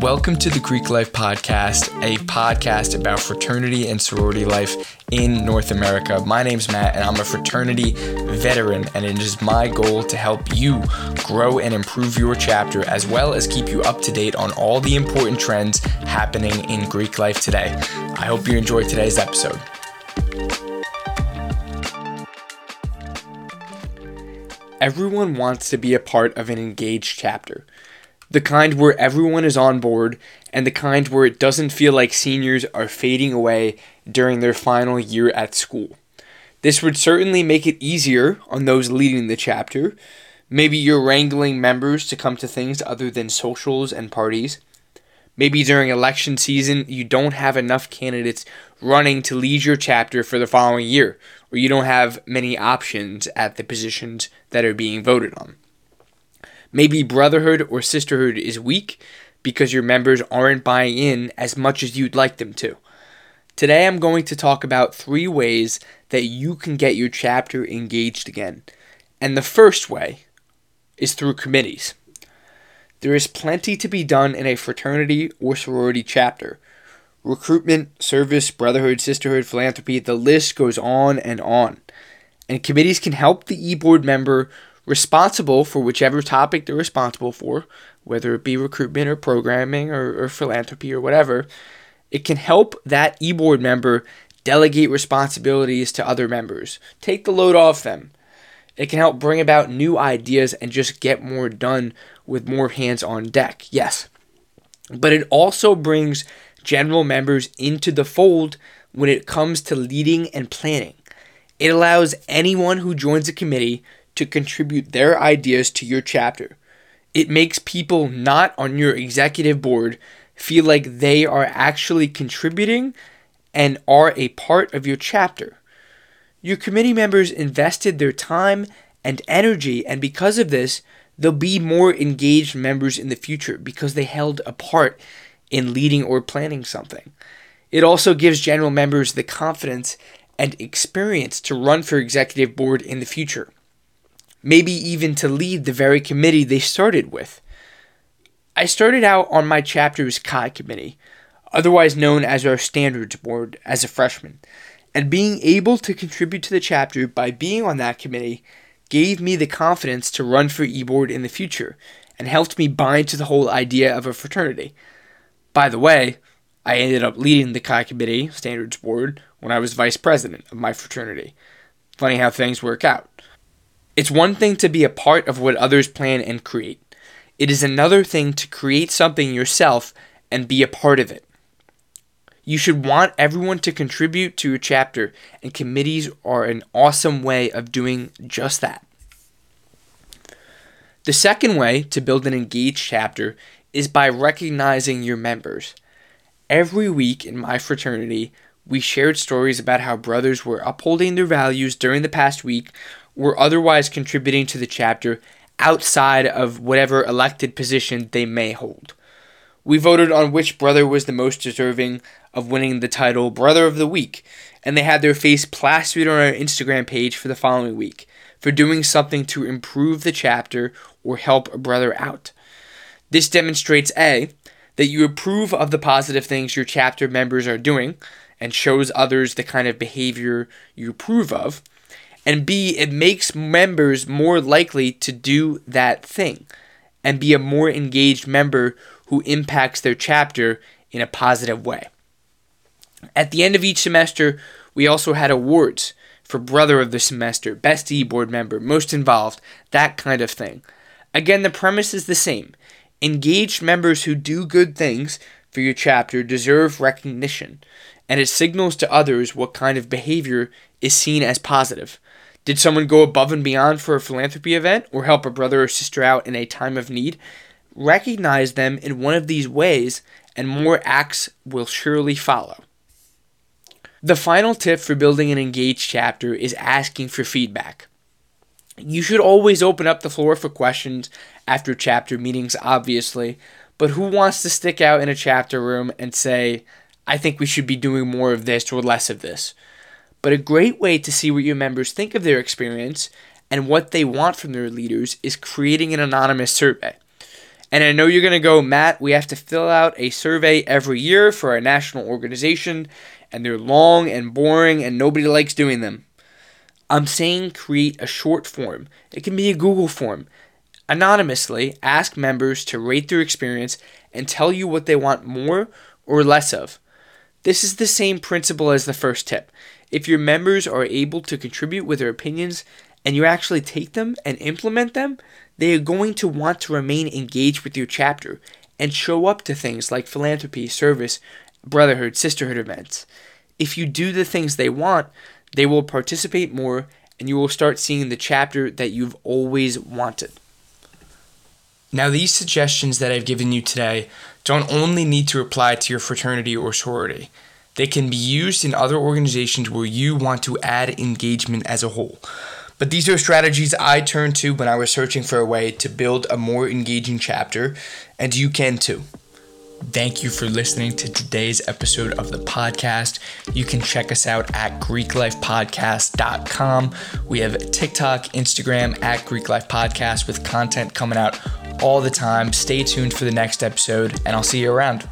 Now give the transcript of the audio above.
Welcome to the Greek Life Podcast, a podcast about fraternity and sorority life in North America. My name's Matt, and I'm a fraternity veteran, and it is my goal to help you grow and improve your chapter, as well as keep you up to date on all the important trends happening in Greek life today. I hope you enjoyed today's episode. Everyone wants to be a part of an engaged chapter the kind where everyone is on board, and the kind where it doesn't feel like seniors are fading away during their final year at school. This would certainly make it easier on those leading the chapter. Maybe you're wrangling members to come to things other than socials and parties. Maybe during election season, you don't have enough candidates running to lead your chapter for the following year, or you don't have many options at the positions that are being voted on. Maybe brotherhood or sisterhood is weak because your members aren't buying in as much as you'd like them to. Today I'm going to talk about three ways that you can get your chapter engaged again. And the first way is through committees. There is plenty to be done in a fraternity or sorority chapter. Recruitment, service, brotherhood, sisterhood, philanthropy, the list goes on and on. And committees can help the e board member responsible for whichever topic they're responsible for, whether it be recruitment or programming or, or philanthropy or whatever, it can help that e board member delegate responsibilities to other members, take the load off them. It can help bring about new ideas and just get more done with more hands on deck. Yes. But it also brings general members into the fold when it comes to leading and planning. It allows anyone who joins a committee to contribute their ideas to your chapter. It makes people not on your executive board feel like they are actually contributing and are a part of your chapter. Your committee members invested their time and energy, and because of this, they'll be more engaged members in the future because they held a part in leading or planning something. It also gives general members the confidence and experience to run for executive board in the future maybe even to lead the very committee they started with. I started out on my chapter's Chi committee, otherwise known as our standards board, as a freshman, and being able to contribute to the chapter by being on that committee gave me the confidence to run for e-board in the future and helped me bind to the whole idea of a fraternity. By the way, I ended up leading the Chi committee, standards board, when I was vice president of my fraternity. Funny how things work out. It's one thing to be a part of what others plan and create, it is another thing to create something yourself and be a part of it. You should want everyone to contribute to your chapter, and committees are an awesome way of doing just that. The second way to build an engaged chapter is by recognizing your members. Every week in my fraternity, we shared stories about how brothers were upholding their values during the past week were otherwise contributing to the chapter outside of whatever elected position they may hold. We voted on which brother was the most deserving of winning the title Brother of the Week, and they had their face plastered on our Instagram page for the following week for doing something to improve the chapter or help a brother out. This demonstrates A, that you approve of the positive things your chapter members are doing and shows others the kind of behavior you approve of and B, it makes members more likely to do that thing and be a more engaged member who impacts their chapter in a positive way. At the end of each semester, we also had awards for Brother of the Semester, Best E Board Member, Most Involved, that kind of thing. Again, the premise is the same. Engaged members who do good things for your chapter deserve recognition, and it signals to others what kind of behavior is seen as positive. Did someone go above and beyond for a philanthropy event or help a brother or sister out in a time of need? Recognize them in one of these ways, and more acts will surely follow. The final tip for building an engaged chapter is asking for feedback. You should always open up the floor for questions after chapter meetings, obviously, but who wants to stick out in a chapter room and say, I think we should be doing more of this or less of this? But a great way to see what your members think of their experience and what they want from their leaders is creating an anonymous survey. And I know you're going to go, Matt, we have to fill out a survey every year for our national organization, and they're long and boring, and nobody likes doing them. I'm saying create a short form. It can be a Google form. Anonymously, ask members to rate their experience and tell you what they want more or less of. This is the same principle as the first tip. If your members are able to contribute with their opinions and you actually take them and implement them, they are going to want to remain engaged with your chapter and show up to things like philanthropy, service, brotherhood, sisterhood events. If you do the things they want, they will participate more and you will start seeing the chapter that you've always wanted. Now, these suggestions that I've given you today don't only need to apply to your fraternity or sorority. They can be used in other organizations where you want to add engagement as a whole. But these are strategies I turned to when I was searching for a way to build a more engaging chapter, and you can too. Thank you for listening to today's episode of the podcast. You can check us out at GreekLifePodcast.com. We have TikTok, Instagram at Greek Life Podcast with content coming out all the time. Stay tuned for the next episode, and I'll see you around.